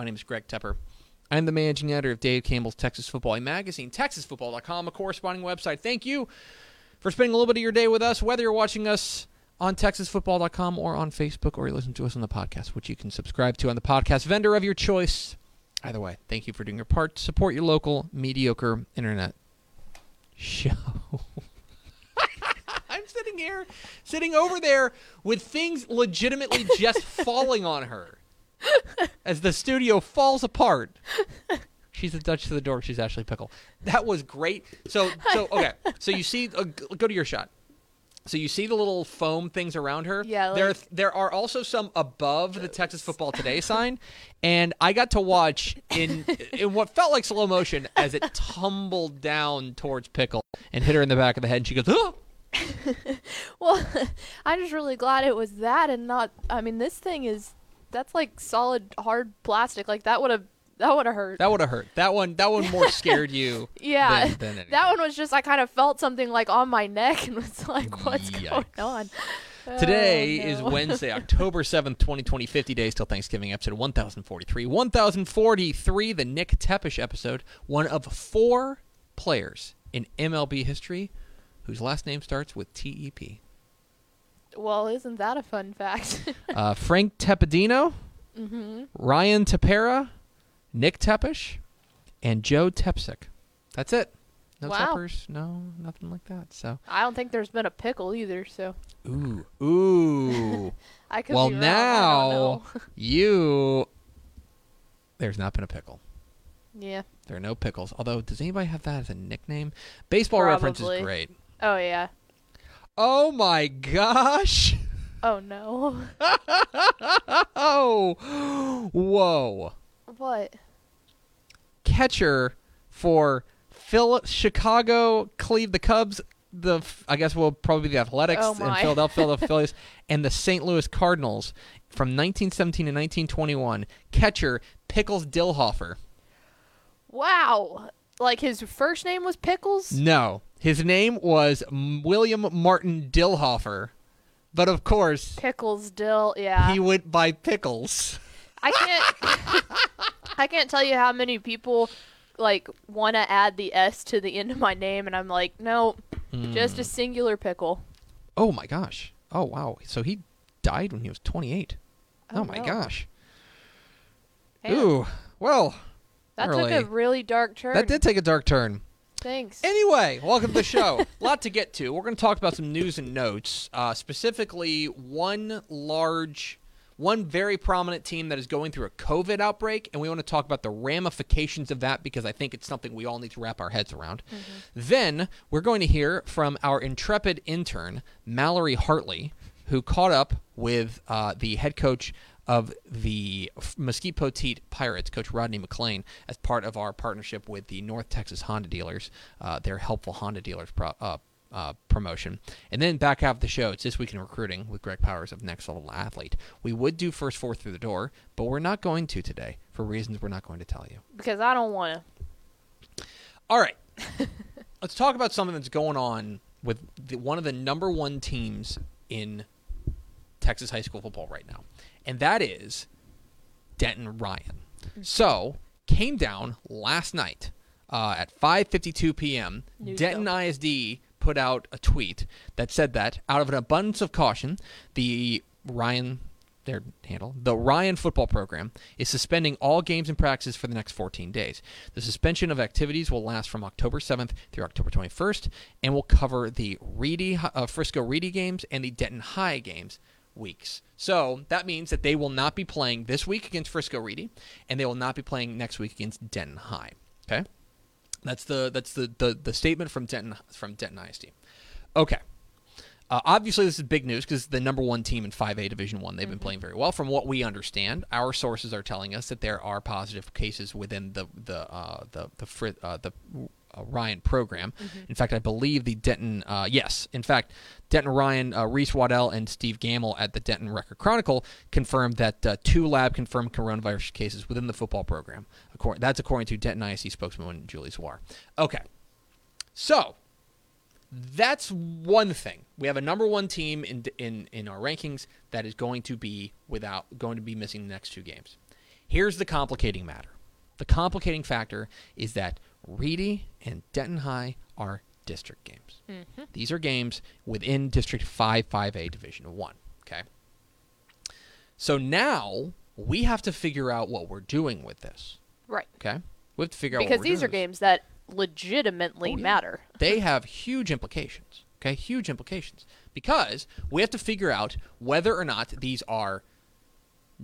My name is Greg Tepper. I'm the managing editor of Dave Campbell's Texas Football a magazine, TexasFootball.com, a corresponding website. Thank you for spending a little bit of your day with us, whether you're watching us on TexasFootball.com or on Facebook or you listen to us on the podcast, which you can subscribe to on the podcast vendor of your choice. Either way, thank you for doing your part. To support your local mediocre internet show. I'm sitting here, sitting over there with things legitimately just falling on her as the studio falls apart. She's a Dutch to the door. She's Ashley Pickle. That was great. So, so okay. So you see, uh, go to your shot. So you see the little foam things around her. Yeah, there, there are also some above the Texas Football Today sign, and I got to watch in in what felt like slow motion as it tumbled down towards Pickle and hit her in the back of the head, and she goes, "Oh!" Well, I'm just really glad it was that and not. I mean, this thing is that's like solid hard plastic. Like that would have that would have hurt. That would have hurt. That one, that one more scared you. yeah, than- than that one was just I kind of felt something like on my neck and was like, what's going on? Today Oh, is. Wednesday, October 7th, 2020, 50 days till Thanksgiving, episode 1043. 1043, the Nick Tepesch episode, one of four players in MLB history whose last name starts with TEP. Well, isn't that a fun fact? Uh, Frank Tepedino, mm-hmm. Ryan Tepera, Nick Tepesch, and Joe Tepsic. That's it. No Wow. Teppers, no, nothing like that. So, I don't think there's been a pickle either, so ooh, ooh. I could well, be wrong. Now you. There's not been a pickle. yeah. There are no pickles. Although, does anybody have that as a nickname? Baseball reference is great. Oh yeah. Oh my gosh! Oh no. oh, whoa! what? Catcher for Phil Chicago, Cleve the Cubs. The I guess we'll probably be the Athletics Oh, and. Philadelphia the Phillies and the St. Louis Cardinals from 1917 to 1921. Catcher Pickles Dillhofer. Wow. Like his first name was Pickles? No, his name was William Martin Dillhofer, but of course Pickles Dill. Yeah. he went by Pickles. I can't I can't tell you how many people like want to add the s to the end of my name and I'm like, "No, just Hmm. a singular pickle." Oh my gosh! Oh wow! So he died when he was 28. Oh, Oh, my no. gosh! Man, Ooh, well, that took a really dark turn. that did take a dark turn. Thanks. Anyway, welcome to the show. A lot to get to. We're going to talk about some news and notes, uh, specifically one large, one very prominent team that is going through a COVID outbreak, and we want to talk about the ramifications of that because I think it's something we all need to wrap our heads around. Then we're going to hear from our intrepid intern, Mallory Hartley, who caught up with uh, the head coach of the Mesquite Poteet Pirates, Coach Rodney McLean, as part of our partnership with the North Texas Honda dealers, uh, their helpful Honda dealers pro- uh, uh, promotion. And then back half of the show, it's This Week in Recruiting with Greg Powers of Next Level Athlete. We would do first four through the door, but we're not going to today for reasons we're not going to tell you. Because I don't want to. All right. Let's talk about something that's going on with the, one of the number one teams in Texas high school football right now. And that is Denton Ryan. So came down last night uh, at 5:52 p.m. News Denton ISD put out a tweet that said that out of an abundance of caution, the Ryan their handle, the Ryan football program is suspending all games and practices for the next 14 days. The suspension of activities will last from October 7th through October 21st and will cover the Reedy, uh, Frisco Reedy games and the Denton High games weeks. So that means that they will not be playing this week against Frisco Reedy, and they will not be playing next week against Denton High. Okay, that's the that's the the, the statement from Denton from Denton ISD. Okay. Uh, obviously, this is big news because the number one team in 5A Division One. They've been playing very well. From what we understand, our sources are telling us that there are positive cases within the the uh, the the fri- uh, the Ryan program. In fact, I believe the Denton uh, yes, in fact, Denton Ryan, uh, Reese Waddell, and Steve Gamble at the Denton Record Chronicle confirmed that uh, two lab confirmed coronavirus cases within the football program. According, that's according to Denton ISD spokesman Julie Zwahr. Okay, so that's one thing. We have a number one team in in in our rankings that is going to be without going to be missing the next two games. Here's the complicating matter. The complicating factor is that Reedy and Denton High are district games. Mm-hmm. These are games within District 5 5A Division 1, okay? So now we have to figure out what we're doing with this, Right. okay? We have to figure out Because what we're these doing are with games that legitimately Oh, yeah. matter. they have huge implications. Okay, huge implications because we have to figure out whether or not these are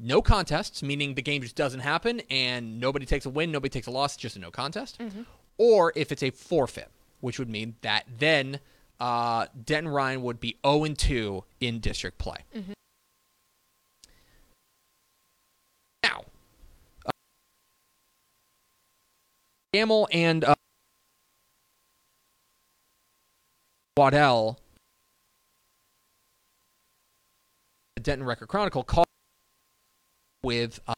no contests, meaning the game just doesn't happen and nobody takes a win, nobody takes a loss, it's just a no contest, or if it's a forfeit, which would mean that then uh, Denton Ryan would be 0 2 in district play. Now, uh, Gamble and uh, Waddell, the Denton Record Chronicle, called with uh,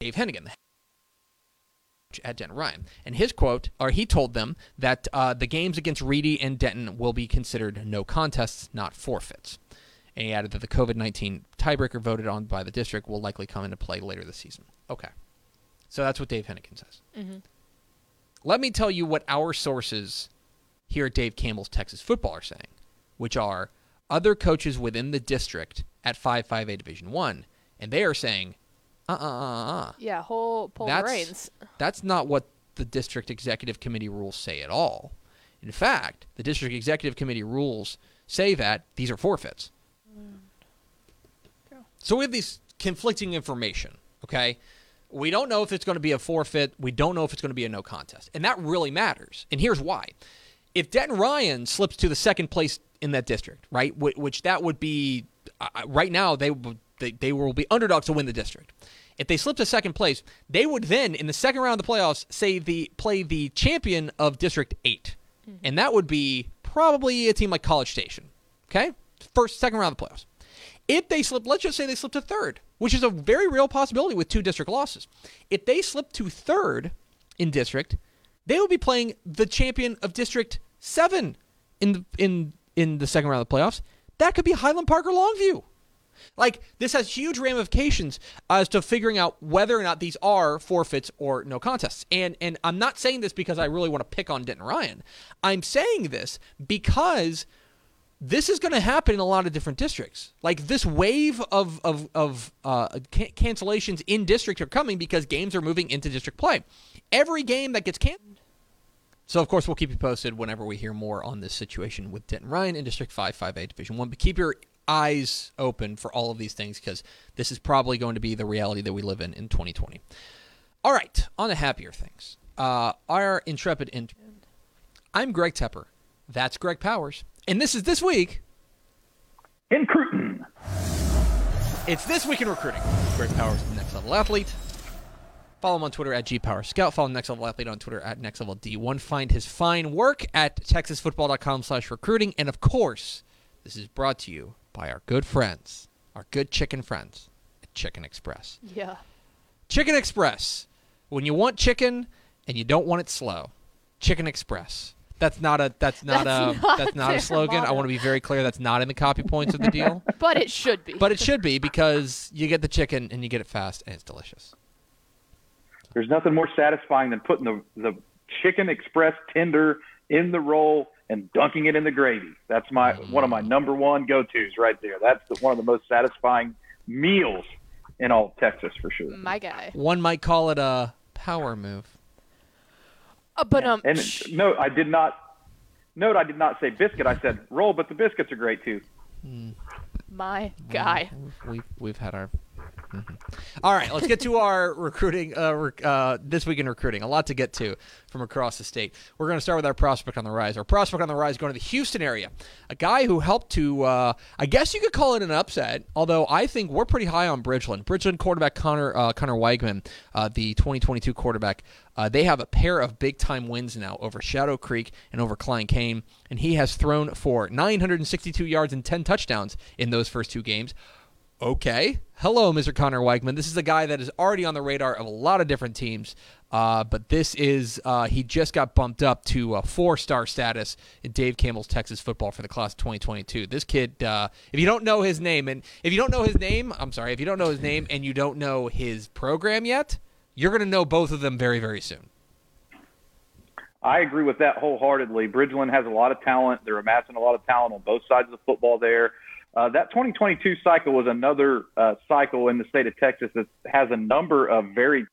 Dave Henigan, the coach at Denton Ryan. And his quote, or he told them that uh, the games against Reedy and Denton will be considered no contests, not forfeits. And he added that the COVID 19 tiebreaker voted on by the district will likely come into play later this season. Okay. So that's what Dave Henigan says. Let me tell you what our sources here at Dave Campbell's Texas Football are saying, which are other coaches within the district at 5-5A Division 1, and they are saying, uh-uh-uh-uh. Yeah, whole pull the That's, reins. that's not what the district executive committee rules say at all. In fact, the district executive committee rules say that these are forfeits. Mm. So we have these conflicting information, okay? We don't know if it's going to be a forfeit. We don't know if it's going to be a no contest. And that really matters. And here's why. If Denton Ryan slips to the second place in that district, right, which that would be uh, right now they, they they will be underdogs to win the district. If they slip to second place, they would then in the second round of the playoffs say the play the champion of District 8. And that would be probably a team like College Station. Okay? First second round of the playoffs. If they slip, let's just say they slip to third, which is a very real possibility with two district losses. If they slip to third in district, they will be playing the champion of District Seven in the in in the second round of the playoffs. That could be Highland Park or Longview. Like this has huge ramifications as to figuring out whether or not these are forfeits or no contests. And and I'm not saying this because I really want to pick on Denton Ryan. I'm saying this because this is going to happen in a lot of different districts. Like this wave of of of uh, can- cancellations in districts are coming because games are moving into district play. Every game that gets canceled. So of course we'll keep you posted whenever we hear more on this situation with Denton Ryan in District Five, Five A Division One. But keep your eyes open for all of these things because this is probably going to be the reality that we live in in 2020. All right, on to happier things. Uh, our intrepid intern. I'm Greg Tepper. That's Greg Powers. And this is This Week. in Cruton. It's This Week in Recruiting. Greg Powers, the Next Level Athlete. Follow him on Twitter at GPowerScout. Follow Next Level Athlete on Twitter at Next Level D1. Find his fine work at texasfootball.com slash recruiting. And of course, this is brought to you by our good friends, our good chicken friends at Chicken Express. Yeah. Chicken Express. When you want chicken and you don't want it slow, Chicken Express. That's not a that's not That's a not that's not a slogan. I want to be very clear. That's not in the copy points of the deal. But it should be. but it should be because you get the chicken and you get it fast and it's delicious. There's nothing more satisfying than putting the, the chicken express tender in the roll and dunking it in the gravy. That's my one of my number one go tos right there. That's the, one of the most satisfying meals in all of Texas for sure. my guy. One might call it a power move. Uh, but um, And no, I did not. Note, I did not say biscuit. I said roll, but the biscuits are great too. my guy. We've we've had our. Mhm. All right, let's get to our recruiting. Uh, rec- uh, this week in recruiting, a lot to get to from across the state. We're going to start with our prospect on the rise. Our prospect on the rise going to the Houston area, a guy who helped to, uh, I guess you could call it an upset. Although I think we're pretty high on Bridgeland. Bridgeland quarterback Conner uh, Conner Weigman, uh, the 2022 quarterback. Uh, they have a pair of big time wins now over Shadow Creek and over Klein Cain, and he has thrown for 962 yards and 10 touchdowns in those first two games. Okay. Hello, Mr. Conner Weigman. This is a guy that is already on the radar of a lot of different teams, uh, but this is, uh, he just got bumped up to four star status in Dave Campbell's Texas football for the class of 2022. This kid, uh, if you don't know his name, and if you don't know his name, I'm sorry, if you don't know his name and you don't know his program yet, you're going to know both of them very, very soon. I agree with that wholeheartedly. Bridgeland has a lot of talent. They're amassing a lot of talent on both sides of the football there. Uh, that 2022 cycle was another uh, cycle in the state of Texas that has a number of very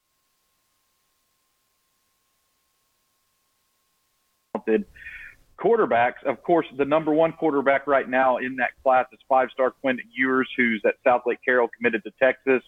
talented quarterbacks. Of course, the number one quarterback right now in that class is five-star Quentin Ewers, who's at Southlake Carroll, committed to Texas.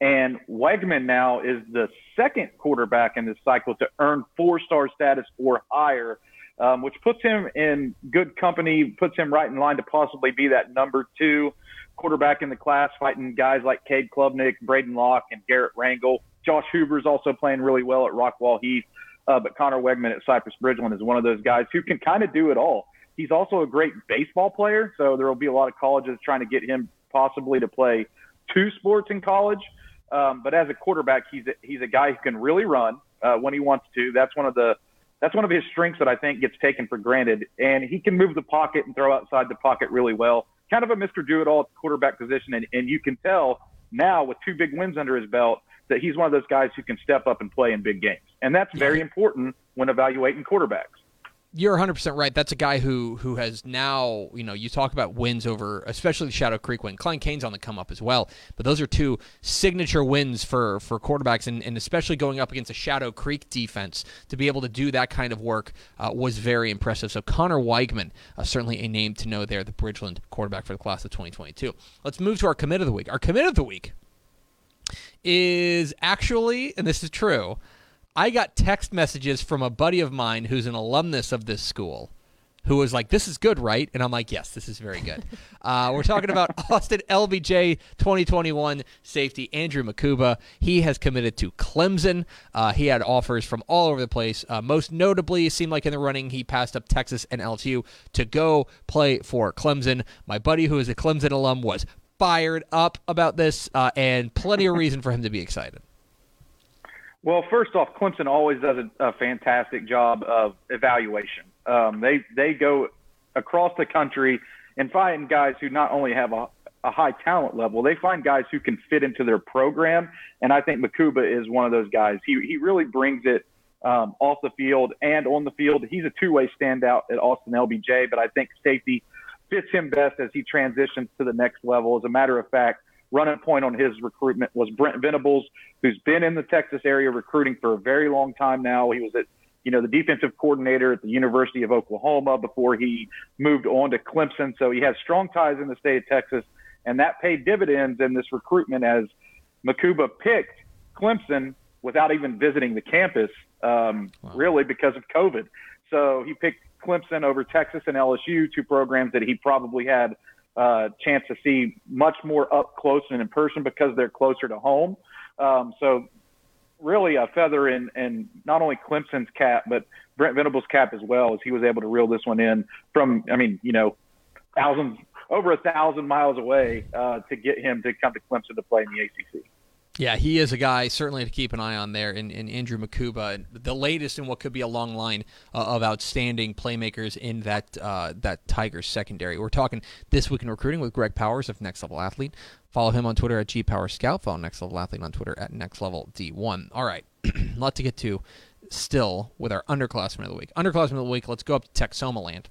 And Weigman now is the second quarterback in this cycle to earn four-star status or higher, um, which puts him in good company, puts him right in line to possibly be that number two quarterback in the class, fighting guys like Cade Klubnik, Braden Locke, and Garrett Rangel. Josh Hoover's also playing really well at Rockwall Heath. Uh, but Conner Weigman at Cypress Bridgeland is one of those guys who can kind of do it all. He's also a great baseball player, so there will be a lot of colleges trying to get him possibly to play two sports in college. Um, but as a quarterback, he's a, he's a guy who can really run uh, when he wants to. That's one of the that's one of his strengths that I think gets taken for granted. And he can move the pocket and throw outside the pocket really well. Kind of a Mr. Do It All quarterback position, and, and you can tell now with two big wins under his belt that he's one of those guys who can step up and play in big games. And that's very important when evaluating quarterbacks. You're 100% right. That's a guy who who has now, you know, you talk about wins over, especially the Shadow Creek win. Klein Cain's on the come up as well. But those are two signature wins for, for quarterbacks, and, and especially going up against a Shadow Creek defense to be able to do that kind of work uh, was very impressive. So Conner Weigman, uh, certainly a name to know there, the Bridgeland quarterback for the class of 2022. Let's move to our commit of the week. Our commit of the week is actually, and this is true, I got text messages from a buddy of mine who's an alumnus of this school who was like, This is good, right? And I'm like, Yes, this is very good. Uh, we're talking about Austin LBJ 2021 safety Andrew Mukuba. He has committed to Clemson. Uh, he had offers from all over the place. Uh, most notably, it seemed like in the running, he passed up Texas and LSU to go play for Clemson. My buddy, who is a Clemson alum, was fired up about this, uh, and plenty of reason for him to be excited. Well, first off, Clemson always does a, a fantastic job of evaluation. Um, they they go across the country and find guys who not only have a, a high talent level, they find guys who can fit into their program. And I think Mukuba is one of those guys. He he really brings it um, off the field and on the field. He's a two way standout at Austin LBJ, but I think safety fits him best as he transitions to the next level. As a matter of fact, running point on his recruitment was Brent Venables, who's been in the Texas area recruiting for a very long time now. He was at, you know, the defensive coordinator at the University of Oklahoma before he moved on to Clemson. So he has strong ties in the state of Texas, and that paid dividends in this recruitment as Mukuba picked Clemson without even visiting the campus, um, wow. really because of COVID. So he picked Clemson over Texas and LSU, two programs that he probably had uh, chance to see much more up close and in person because they're closer to home. Um, so really a feather in, in not only Clemson's cap, but Brent Venables' cap as well, as he was able to reel this one in from, I mean, you know, thousands, over a thousand miles away uh, to get him to come to Clemson to play in the ACC. Yeah, he is a guy certainly to keep an eye on there in, in Andrew Mukuba, the latest in what could be a long line uh, of outstanding playmakers in that uh, that Tigers secondary. We're talking this week in recruiting with Greg Powers of Next Level Athlete. Follow him on Twitter at gpowerscout. Follow Next Level Athlete on Twitter at Next Level D1. All right, a lot to get to still with our underclassmen of the week. Underclassmen of the week. Let's go up to Texoma land.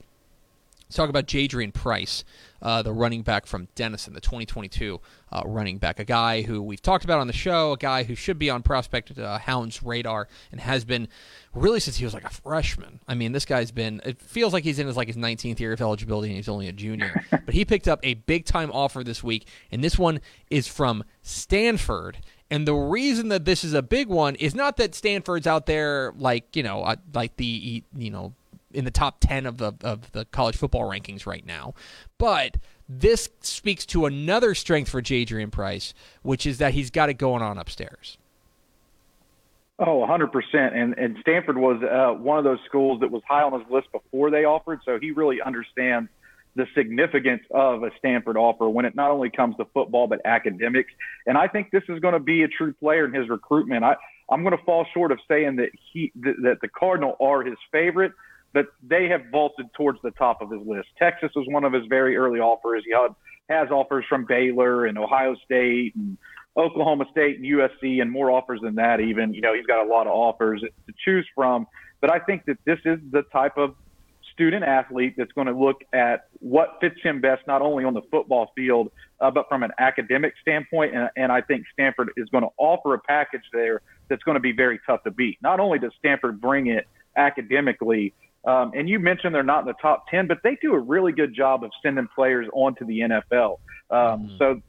Let's talk about Jadarian Price, uh, the running back from Denison, the 2022 uh, running back. A guy who we've talked about on the show, a guy who should be on Prospect uh, Hound's radar and has been really since he was like a freshman. I mean, this guy's been, it feels like he's in his like his 19th year of eligibility and he's only a junior. but he picked up a big time offer this week, and this one is from Stanford. And the reason that this is a big one is not that Stanford's out there like, you know, uh, like the, you know, in the top 10 of the of the college football rankings right now. But this speaks to another strength for Jadarian Price, which is that he's got it going on upstairs. Oh, 100%. And, and Stanford was uh, one of those schools that was high on his list before they offered. So he really understands the significance of a Stanford offer when it not only comes to football, but academics. And I think this is going to be a true player in his recruitment. I, I'm going to fall short of saying that he that, that the Cardinal are his favorite, but they have vaulted towards the top of his list. Texas was one of his very early offers. He had, has offers from Baylor and Ohio State and Oklahoma State and USC and more offers than that even. You know, he's got a lot of offers to choose from. But I think that this is the type of student athlete that's going to look at what fits him best, not only on the football field, uh, but from an academic standpoint. And, and I think Stanford is going to offer a package there that's going to be very tough to beat. Not only does Stanford bring it academically, um, and you mentioned they're not in the top 10, but they do a really good job of sending players onto the NFL. Um, mm-hmm. So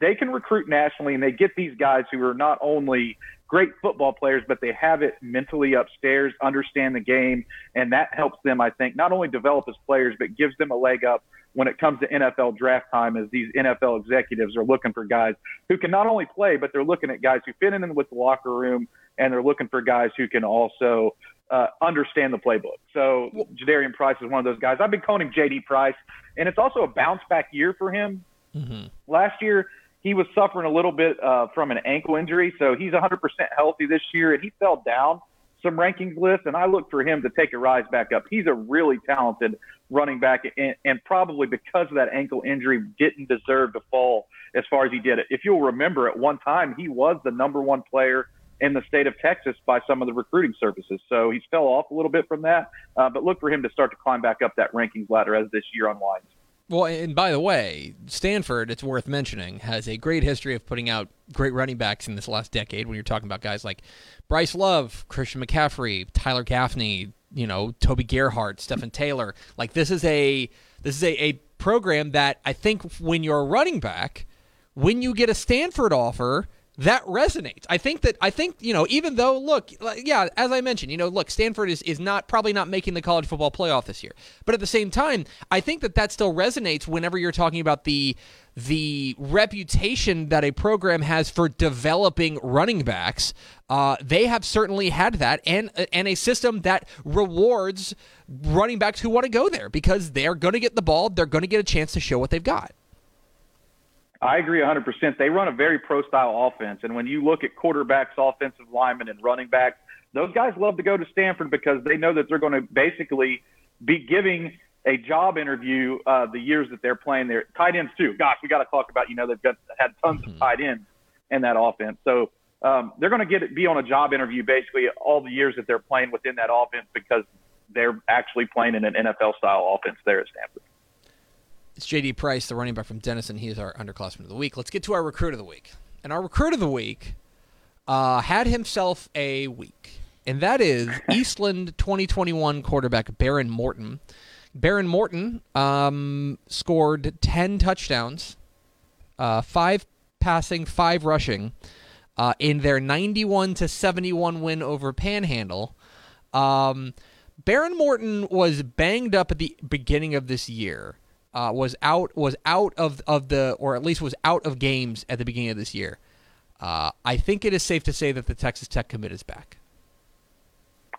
they can recruit nationally and they get these guys who are not only great football players, but they have it mentally upstairs, understand the game, and that helps them, I think, not only develop as players, but gives them a leg up when it comes to NFL draft time as these NFL executives are looking for guys who can not only play, but they're looking at guys who fit in with the locker room and they're looking for guys who can also uh, understand the playbook. So Jadarian Price is one of those guys. I've been calling him JD Price, and it's also a bounce back year for him. Mm-hmm. Last year, he was suffering a little bit uh, from an ankle injury, so he's 100% healthy this year, and he fell down some rankings lists, and I look for him to take a rise back up. He's a really talented running back, and, and probably because of that ankle injury, didn't deserve to fall as far as he did. It. If you'll remember, at one time he was the number one player in the state of Texas by some of the recruiting services. So he's fell off a little bit from that, uh, but look for him to start to climb back up that rankings ladder as this year unwinds. Well, and by the way, Stanford, it's worth mentioning, has a great history of putting out great running backs in this last decade. When you're talking about guys like Bryce Love, Christian McCaffrey, Tyler Gaffney, you know, Toby Gerhart, Stepfan Taylor. Like this is a this is a, a program that I think when you're a running back, when you get a Stanford offer, that resonates. I think that I think you know even though look yeah as I mentioned you know look Stanford is is not probably not making the college football playoff this year, but at the same time I think that that still resonates whenever you're talking about the the reputation that a program has for developing running backs. Uh, they have certainly had that, and and a system that rewards running backs who want to go there because they're going to get the ball, they're going to get a chance to show what they've got. I agree 100%. They run a very pro style offense. And when you look at quarterbacks, offensive linemen, and running backs, those guys love to go to Stanford because they know that they're going to basically be giving a job interview uh, the years that they're playing there. Tight ends, too. Gosh, we got to talk about, you know, they've got had tons mm-hmm. of tight ends in that offense. So um, they're going to get be on a job interview basically all the years that they're playing within that offense because they're actually playing in an NFL style offense there at Stanford. It's JD Price, the running back from Denison. He is our underclassman of the week. Let's get to our recruit of the week. And our recruit of the week uh, had himself a week, and that is Eastland 2021 quarterback Behren Morton. Behren Morton um, scored 10 touchdowns, uh, five passing, five rushing, uh, in their 91 to 71 win over Panhandle. Um, Behren Morton was banged up at the beginning of this year uh, was out was out of of the or at least was out of games at the beginning of this year. Uh, I think it is safe to say that the Texas Tech commit is back.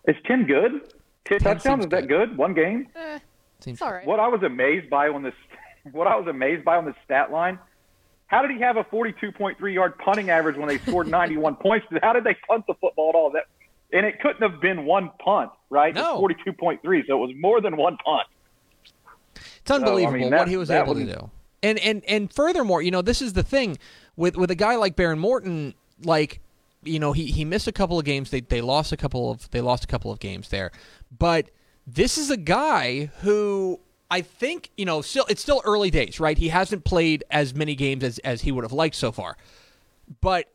Is Tim good? Ten touchdowns is that good? One game? Eh, seems all right. What I was amazed by on this, what I was amazed by on this stat line, how did he have a 42.3 yard punting average when they scored 91 points? How did they punt the football at all? That and it couldn't have been one punt, right? No. 42.3, so it was more than one punt. It's unbelievable So, I mean, what that- he was able to do. And and and furthermore, you know, this is the thing with with a guy like Behren Morton, like you know, he he missed a couple of games. They they lost a couple of they lost a couple of games there. But this is a guy who I think, you know, still it's still early days, right? He hasn't played as many games as as he would have liked so far. But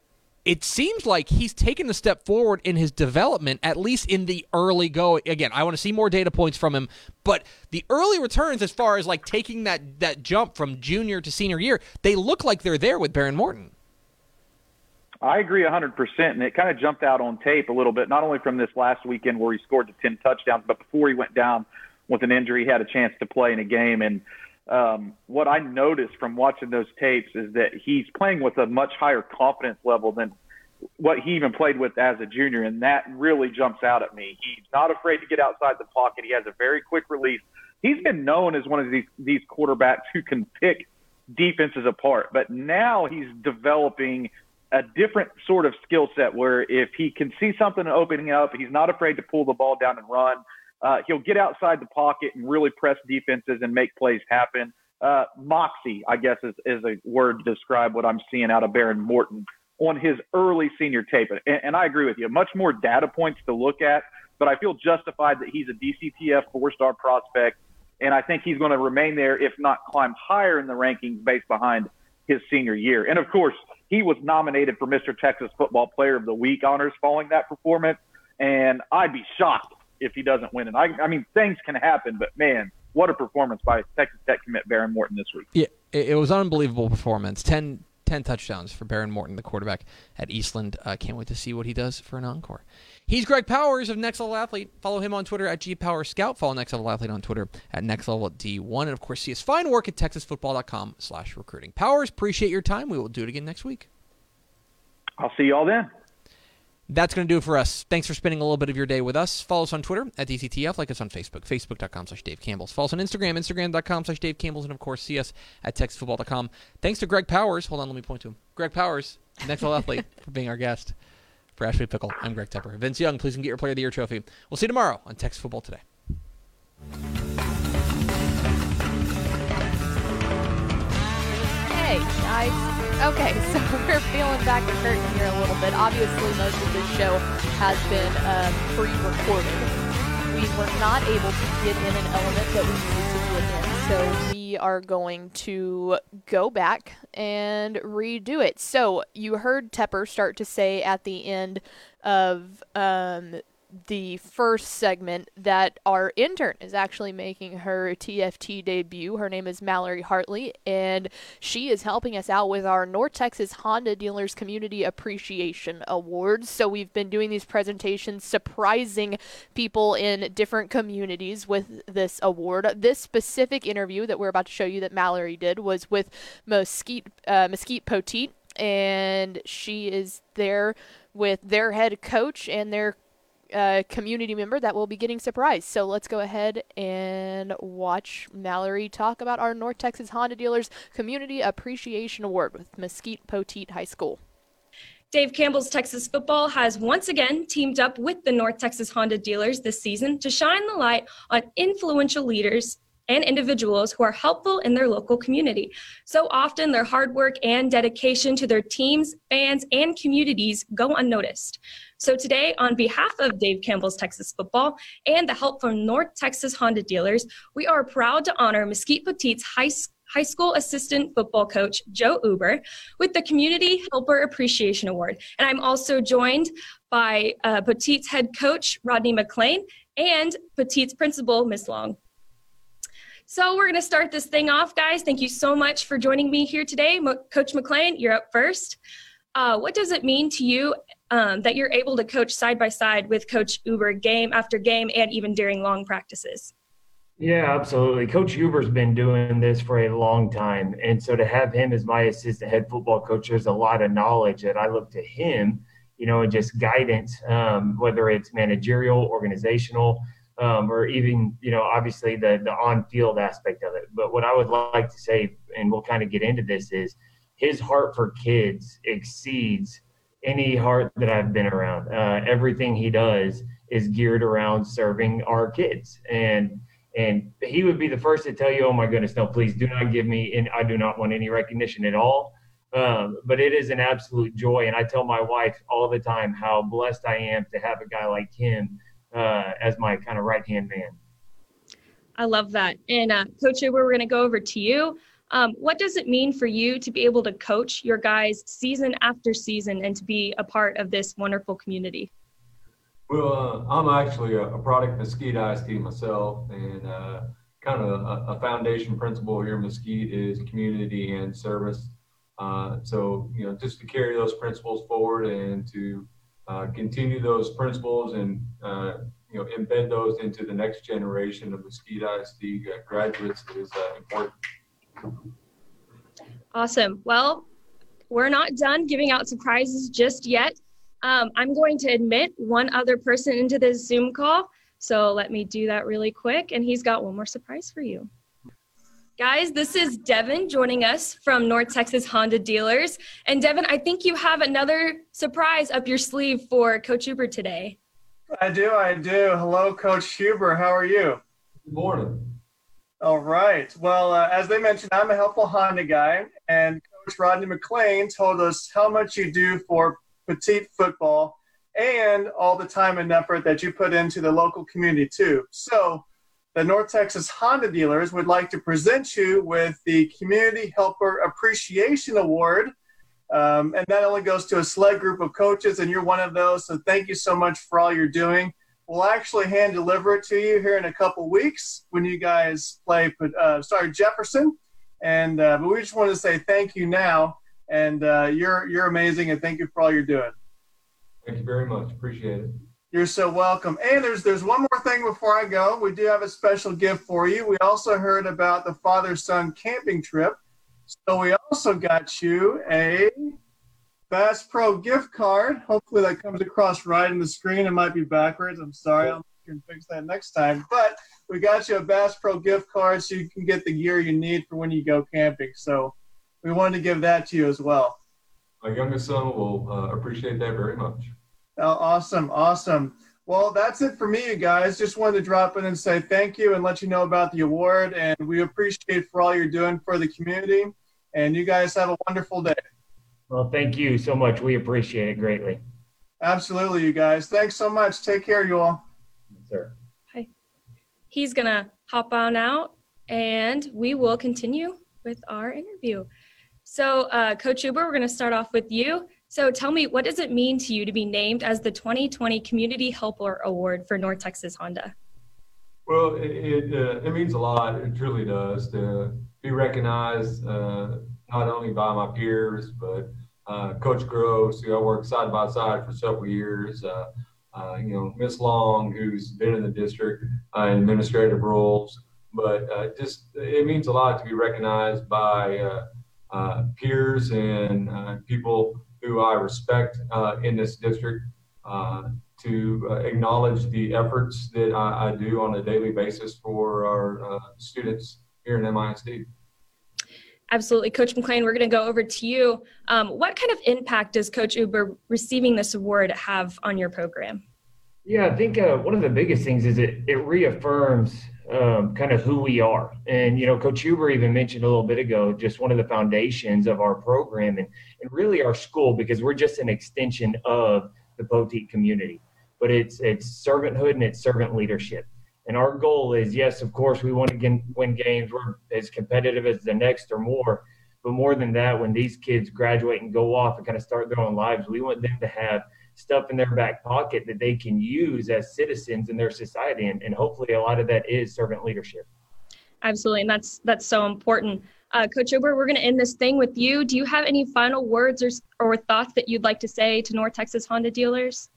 it seems like he's taken a step forward in his development, at least in the early go. Again, I want to see more data points from him, but the early returns, as far as like taking that that jump from junior to senior year, they look like they're there with Behren Morton. I agree 100%, and it kind of jumped out on tape a little bit, not only from this last weekend where he scored the 10 touchdowns, but before he went down with an injury, he had a chance to play in a game. And um, what I noticed from watching those tapes is that he's playing with a much higher confidence level than what he even played with as a junior, and that really jumps out at me. He's not afraid to get outside the pocket. He has a very quick release. He's been known as one of these these quarterbacks who can pick defenses apart, but now he's developing a different sort of skill set where if he can see something opening up, he's not afraid to pull the ball down and run. Uh, he'll get outside the pocket and really press defenses and make plays happen. Uh, moxie, I guess, is, is a word to describe what I'm seeing out of Behren Morton on his early senior tape. And, and I agree with you. Much more data points to look at, but I feel justified that he's a DCTF four star prospect. And I think he's going to remain there, if not climb higher in the rankings based behind his senior year. And of course, he was nominated for Mr. Texas Football Player of the Week honors following that performance. And I'd be shocked if he doesn't win And I, I mean, things can happen, but man, what a performance by Texas Tech commit Behren Morton this week. Yeah, it, was an unbelievable performance. 10, 10 touchdowns for Behren Morton, the quarterback at Eastland. Uh, can't wait to see what he does for an encore. He's Greg Powers of Next Level Athlete. Follow him on Twitter at GPowerScout. Follow Next Level Athlete on Twitter at Next Level D1. And of course, see his fine work at TexasFootball.com slash recruiting. Powers, appreciate your time. We will do it again next week. I'll see you all then. That's going to do it for us. Thanks for spending a little bit of your day with us. Follow us on Twitter at DCTF. Like us on Facebook, facebook.com slash Dave Campbell's. Follow us on Instagram, instagram.com slash Dave Campbell's. And of course, see us at TexasFootball.com. Thanks to Greg Powers. Hold on, let me point to him. Greg Powers, next level athlete, for being our guest. For Ashley Pickle, I'm Greg Tepper. Vince Young, please come get your Player of the Year trophy. We'll see you tomorrow on Texas Football Today. Hey, guys. Okay, so we're feeling back the curtain here a little bit. Obviously, most of this show has been um, pre-recorded. We were not able to get in an element that we needed to get in, so we are going to go back and redo it. So you heard Tepper start to say at the end of um, the first segment that our intern is actually making her TFT debut. Her name is Mallory Hartley, and she is helping us out with our North Texas Honda Dealers Community Appreciation Awards. So we've been doing these presentations, surprising people in different communities with this award. This specific interview that we're about to show you that Mallory did was with Mesquite, uh, Mesquite Poteet, and she is there with their head coach and their community member that will be getting surprised. So let's go ahead and watch Mallory talk about our North Texas Honda Dealers Community Appreciation Award with Mesquite Poteet High School. Dave Campbell's Texas Football has once again teamed up with the North Texas Honda dealers this season to shine the light on influential leaders and individuals who are helpful in their local community. So often, their hard work and dedication to their teams, fans, and communities go unnoticed. So today, on behalf of Dave Campbell's Texas Football and the help from North Texas Honda dealers, we are proud to honor Mesquite Poteet's high school high school assistant football coach Joe Huber with the Community Helper Appreciation Award. And I'm also joined by uh, Poteet's head coach Rodney McLean and Poteet's principal Miss Long. So we're going to start this thing off, guys. Thank you so much for joining me here today. Coach McLean, you're up first. Uh, what does it mean to you um, that you're able to coach side by side with Coach Huber game after game and even during long practices? Yeah, absolutely. Coach Huber's been doing this for a long time. And so to have him as my assistant head football coach, there's a lot of knowledge that I look to him, you know, and just guidance, um, whether it's managerial, organizational, um, or even, you know, obviously the, the on field aspect of it. But what I would like to say, and we'll kind of get into this, is his heart for kids exceeds any heart that I've been around. Uh, everything he does is geared around serving our kids, and and he would be the first to tell you, "Oh my goodness, no, please do not give me, and I do not want any recognition at all." Um, but it is an absolute joy, and I tell my wife all the time how blessed I am to have a guy like him uh, as my kind of right hand man. I love that. And uh, Coach Huber, we're going to go over to you. Um, what does it mean for you to be able to coach your guys season after season and to be a part of this wonderful community? Well, uh, I'm actually a, a, product of Mesquite ISD myself, and uh, kind of a, a, foundation principle here in Mesquite is community and service. Uh, so, you know, just to carry those principles forward and to uh, continue those principles and uh, you know embed those into the next generation of Mesquite ISD graduates is important. Awesome. Well, we're not done giving out surprises just yet. Um, I'm going to admit one other person into this Zoom call. So let me do that really quick. And he's got one more surprise for you. Guys, this is Devin joining us from North Texas Honda Dealers. And Devin, I think you have another surprise up your sleeve for Coach Huber today. I do, I do. Hello, Coach Huber. How are you? Good morning. All right. Well, uh, as they mentioned, I'm a helpful Honda guy, and Coach Rodney McLean told us how much you do for Poteet football and all the time and effort that you put into the local community, too. So, the North Texas Honda dealers would like to present you with the Community Helper Appreciation Award. Um, and that only goes to a select group of coaches, and you're one of those. So, thank you so much for all you're doing. We'll actually hand deliver it to you here in a couple weeks when you guys play. Uh, sorry, Jefferson. And uh, but we just want to say thank you now, and uh, you're you're amazing, and thank you for all you're doing. Thank you very much. Appreciate it. You're so welcome. And there's there's one more thing before I go. We do have a special gift for you. We also heard about the father son camping trip, so we also got you a Bass Pro gift card. Hopefully that comes across right in the screen. It might be backwards. I'm sorry. I'll can fix that next time. But we got you a Bass Pro gift card so you can get the gear you need for when you go camping. So we wanted to give that to you as well. My youngest son will uh, appreciate that very much. Oh, awesome. Awesome. Well, that's it for me, you guys. Just wanted to drop in and say thank you and let you know about the award. And we appreciate for all you're doing for the community. And you guys have a wonderful day. Well, thank you so much. We appreciate it greatly. Absolutely, you guys. Thanks so much. Take care, you all. Yes, sir. Hi. He's going to hop on out and we will continue with our interview. So, uh, Coach Huber, we're going to start off with you. So, tell me, what does it mean to you to be named as the 2020 Community Helper Award for North Texas Honda? Well, it it, uh, it means a lot. It truly does to be recognized. Uh, not only by my peers, but uh, Coach Gross, who I worked side by side for several years. Uh, uh, you know, Miss Long, who's been in the district uh, in administrative roles. But just it means a lot to be recognized by peers and people who I respect in this district to acknowledge the efforts that I, I, do on a daily basis for our students here in MISD. Absolutely. Coach McLean, we're going to go over to you. Um, what kind of impact does Coach Huber receiving this award have on your program? Yeah, I think uh, one of the biggest things is it, it reaffirms um, kind of who we are. And, you know, Coach Huber even mentioned a little bit ago just one of the foundations of our program and, and really our school because we're just an extension of the Poteet community. But it's, it's servanthood and it's servant leadership. And our goal is, yes, of course, we want to win games. We're as competitive as the next or more. But more than that, when these kids graduate and go off and kind of start their own lives, we want them to have stuff in their back pocket that they can use as citizens in their society. And, and hopefully, a lot of that is servant leadership. Absolutely, and that's that's so important. Uh, Coach Huber, we're going to end this thing with you. Do you have any final words or, or thoughts that you'd like to say to North Texas Honda dealers?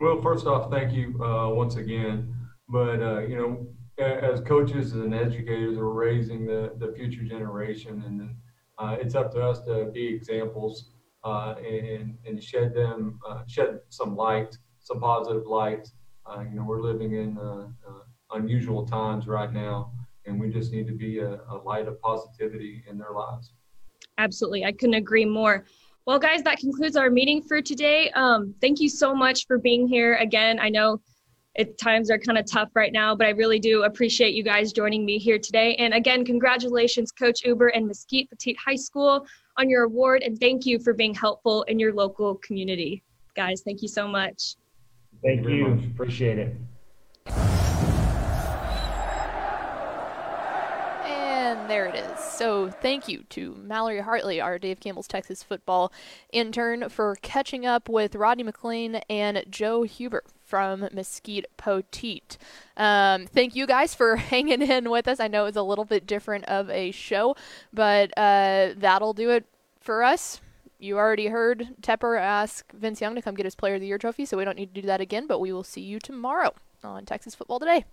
Well, first off, thank you uh, once again. But uh, you know, as coaches and educators, we're raising the the future generation, and uh, it's up to us to be examples and and shed them uh, shed some light, some positive light. Uh, you know, we're living in uh, unusual times right now, and we just need to be a, a light of positivity in their lives. Absolutely. I couldn't agree more. Well, guys, that concludes our meeting for today. Um, thank you so much for being here again. I know it, times are kind of tough right now, but I really do appreciate you guys joining me here today. And again, congratulations, Coach Huber and Mesquite Poteet High School, on your award. And thank you for being helpful in your local community. Guys, thank you so much. Thank you. Appreciate it. And there it is. So thank you to Mallory Hartley, our Dave Campbell's Texas football intern, for catching up with Rodney McLean and Joe Huber from Mesquite Poteet. Um, thank you guys for hanging in with us. I know it's a little bit different of a show, but uh, that'll do it for us. You already heard Tepper ask Vince Young to come get his Player of the Year trophy, so we don't need to do that again, but we will see you tomorrow on Texas Football Today.